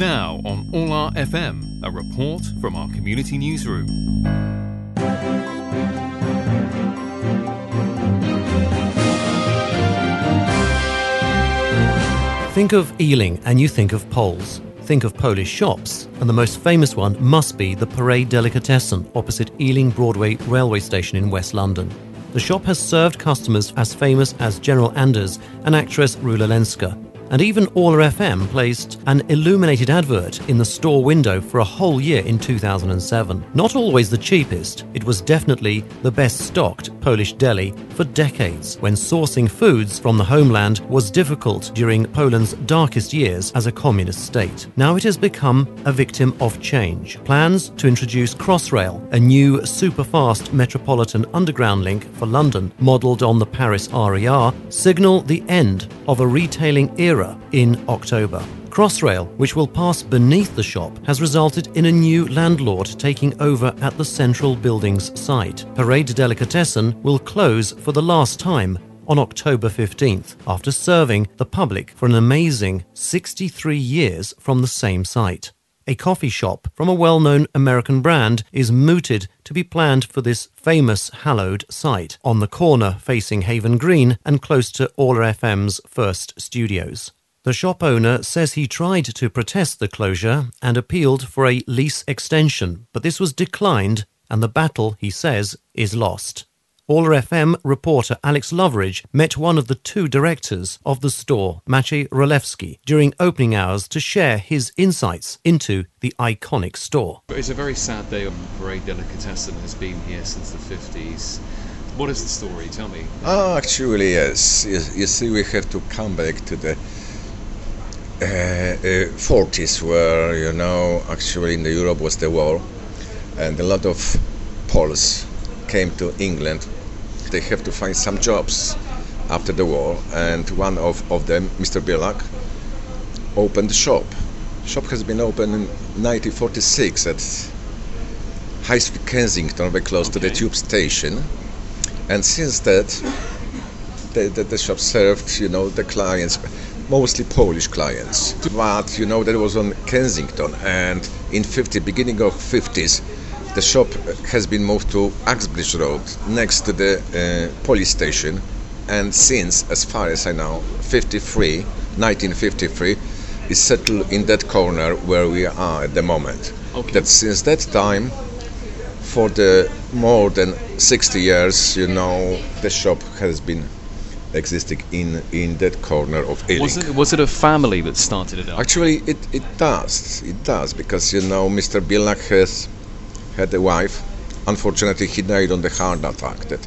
Now on All Our FM, a report from our community newsroom. Think of Ealing and you think of Poles. Think of Polish shops, and the most famous one must be the Parade Delicatessen opposite Ealing Broadway railway station in West London. The shop has served customers as famous as General Anders and actress Rula Lenska, and even All FM placed an illuminated advert in the store window for a whole year in 2007. Not always the cheapest, it was definitely the best stocked Polish deli for decades when sourcing foods from the homeland was difficult during Poland's darkest years as a communist state. Now it has become a victim of change. Plans to introduce Crossrail, a new super-fast metropolitan underground link for London, modelled on the Paris RER, signal the end of a retailing era in October. Crossrail, which will pass beneath the shop, has resulted in a new landlord taking over at the central building's site. Parade Delicatessen will close for the last time on October 15th after serving the public for an amazing 63 years from the same site. A coffee shop from a well known American brand is mooted to be planned for this famous hallowed site on the corner facing Haven Green and close to All FM's first studios. The shop owner says he tried to protest the closure and appealed for a lease extension, but this was declined, and the battle, he says, is lost. All FM reporter Alex Loveridge met one of the two directors of the store, Maciej Rolewski, during opening hours to share his insights into the iconic store. It's a very sad day. On Parade Delicatessen has been here since the 50s. What is the story? Tell me. Oh, actually, yes. You, you see, we have to come back to the Uh, uh, 40s, where you know, actually, in the Europe was the war, and a lot of Poles came to England they have to find some jobs after the war, and one of, of them, Mr. Bielak, opened the shop. Shop has been opened in 1946 at High Street, Kensington, very close okay. to the tube station, and since that, the, the, the shop served, you know, the clients, mostly Polish clients. But you know, that was on Kensington, and in 50, beginning of 50s, the shop has been moved to Uxbridge Road, next to the uh, police station, and since, as far as I know, 53, 1953, is settled in that corner where we are at the moment. Okay. That since that time, for the more than 60 years, you know, the shop has been existing in in that corner of Ealing. Was it was it a family that started it up? Actually, it, it does. It does because you know Mr. Bielak has had a wife. Unfortunately, he died on the heart attack. That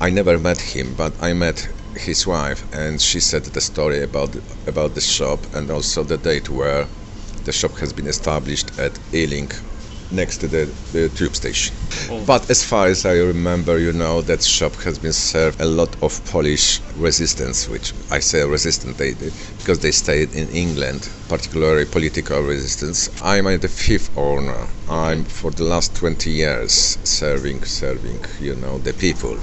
I never met him, but I met his wife, and she said the story about about the shop and also the date where the shop has been established at Ealing next to the, the tube station. Oh. But as far as I remember, you know, that shop has been served a lot of Polish resistance, which I say resistance they, they, because they stayed in England, particularly political resistance. I'm the fifth owner. I'm for the last 20 years serving, serving, you know, the people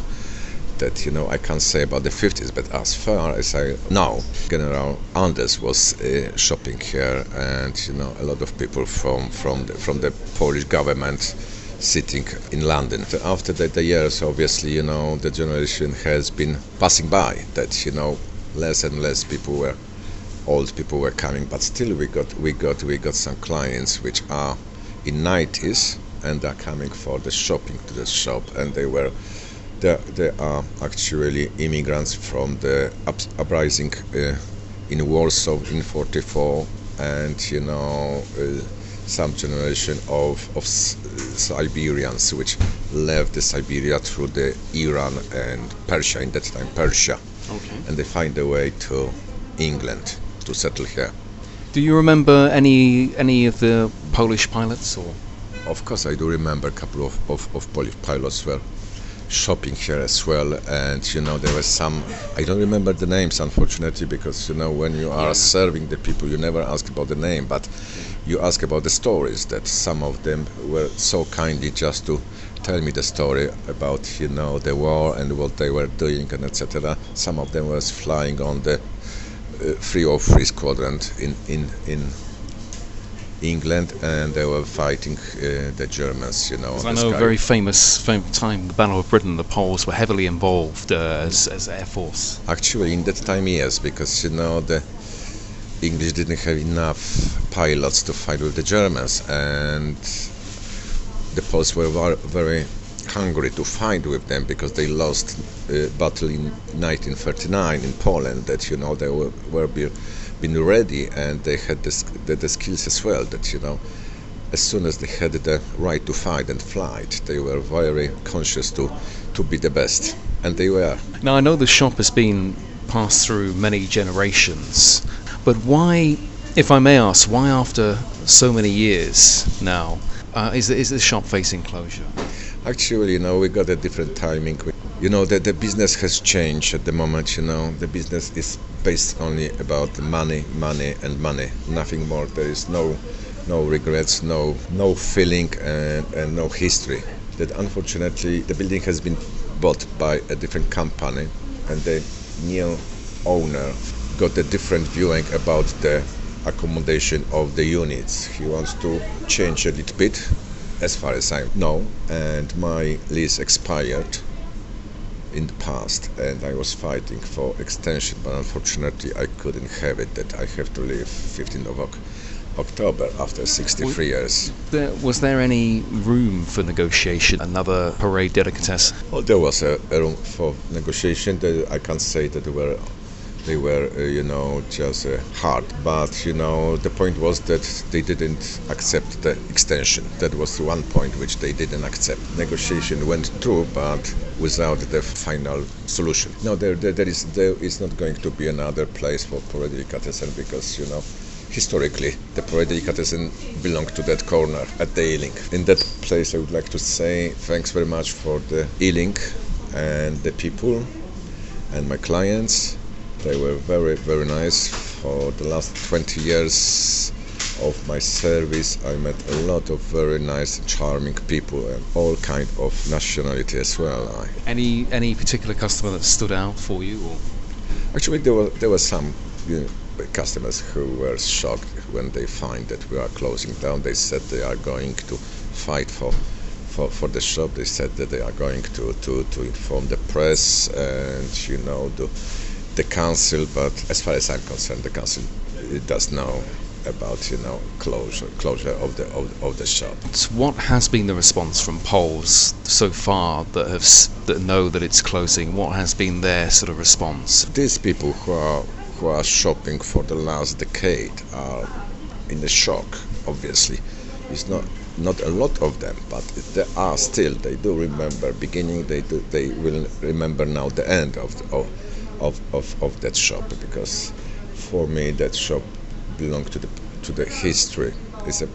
that you know I can't say about the 50s, but as far as I know, General Anders was uh, shopping here, and you know a lot of people from from the, from the Polish government sitting in London. After the, the years, obviously, you know the generation has been passing by. That you know less and less people were old people were coming, but still we got we got we got some clients which are in 90s and are coming for the shopping to the shop, and they were there, there are actually immigrants from the up, uprising uh, in Warsaw in 44 and you know uh, some generation of, of Siberians which left the Siberia through the Iran and Persia in that time Persia okay. and they find a way to England to settle here. Do you remember any any of the Polish pilots or? Of course I do remember a couple of, of, of Polish pilots were shopping here as well and you know there was some i don't remember the names unfortunately because you know when you are yeah. serving the people you never ask about the name but you ask about the stories that some of them were so kindly just to tell me the story about you know the war and what they were doing and etc some of them was flying on the uh, 303 squadron in in in England, and they were fighting uh, the Germans. You know, I know a very famous, famous time, the Battle of Britain. The Poles were heavily involved uh, as, as air force. Actually, in that time, yes, because you know the English didn't have enough pilots to fight with the Germans, and the Poles were very hungry to fight with them because they lost uh, battle in 1939 in Poland. That you know they were, were be, been ready and they had the, the, the skills as well. That you know. As soon as they had the right to fight and flight, they were very conscious to, to be the best, and they were. Now, I know the shop has been passed through many generations, but why, if I may ask, why after so many years now uh, is, the, is the shop facing closure? Actually, you know, we got a different timing. We- You know, that the business has changed at the moment. You know, the business is based only about money, money, and money. Nothing more. There is no, no regrets, no, no feeling, and, and no history. That unfortunately, the building has been bought by a different company, and the new owner got a different viewing about the accommodation of the units. He wants to change a little bit, as far as I know, and my lease expired in the past, and I was fighting for extension, but unfortunately I couldn't have it. That I have to leave 15th of October after 63 years. There, was there any room for negotiation? Another parade delicatessen? Well, there was a, a room for negotiation. That I can't say that they were, they were, uh, you know, just uh, hard. But you know, the point was that they didn't accept the extension. That was one point which they didn't accept. Negotiation went through, but without the final solution. No, there, there, there is, there is not going to be another place for Parade Delicatessen because you know. Historically, the Parade Delicatessen belonged to that corner at the Ealing. In that place, I would like to say thanks very much for the Ealing and the people and my clients. They were very, very nice. For the last 20 years of my service, I met a lot of very nice, charming people and all kind of nationality as well. I, Any any particular customer that stood out for you? Or? Actually, there were there were some you know, customers who were shocked when they find that we are closing down. They said they are going to fight for. For, for the shop, they said that they are going to, to, to inform the press and you know the, the council. But as far as I'm concerned, the council it does know about you know closure closure of the of, of the shop. So what has been the response from Poles so far that have that know that it's closing? What has been their sort of response? these people who are who are shopping for the last decade are in the shock obviously it's not not a lot of them but there are still they do remember beginning they do they will remember now the end of the, of, of, of, of that shop because for me that shop belonged to the to the history it's a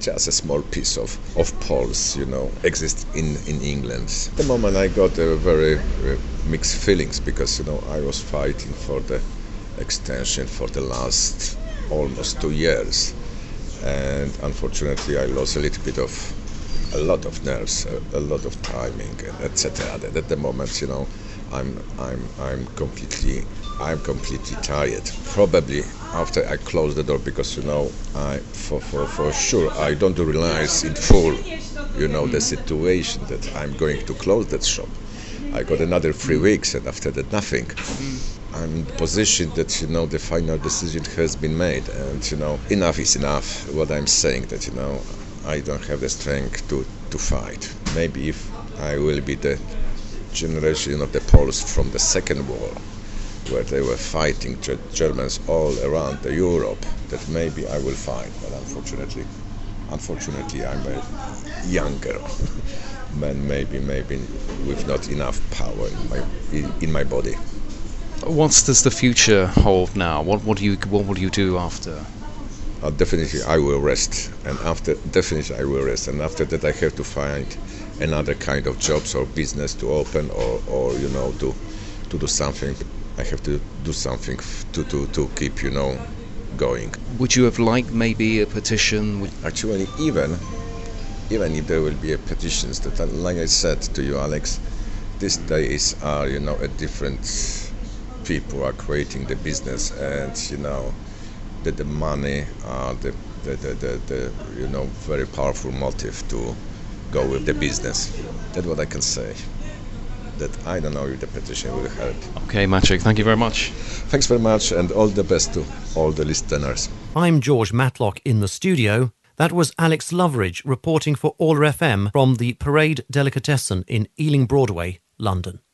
just a small piece of, of Poles, you know, exist in, in England. the moment I got a very uh, mixed feelings because, you know, I was fighting for the extension for the last almost two years. And unfortunately, I lost a little bit of, a lot of nerves, a, a lot of timing, etc. At, at the moment, you know, I'm, I'm, I'm completely, I'm completely tired. Probably after I close the door, because you know, I, for, for, for sure, I don't realize in full, you know, the situation that I'm going to close that shop. I got another three weeks, and after that, nothing. I'm in position that you know the final decision has been made, and you know enough is enough. What I'm saying that you know I don't have the strength to to fight. Maybe if I will be the generation of the Poles from the Second War, where they were fighting Ge- Germans all around the Europe, that maybe I will fight. But unfortunately, unfortunately, I'm a younger man, maybe maybe with not enough power in my in, in my body. What does the future hold now? What what do you what will you do after? Uh, definitely, I will rest, and after definitely I will rest, and after that I have to find another kind of jobs or business to open, or, or you know to to do something. I have to do something to, to, to keep you know going. Would you have liked maybe a petition? Actually, even even if there will be a petitions that, like I said to you, Alex, these days are you know a different people are creating the business, and you know that the money are the, the, the, the, the you know very powerful motive to go with the business. That's what I can say. That I don't know if the petition will help. Okay, Maciek, thank you very much. Thanks very much, and all the best to all the listeners. I'm George Matlock in the studio. That was Alex Loveridge reporting for Order FM from the Parade Delicatessen in Ealing Broadway, London.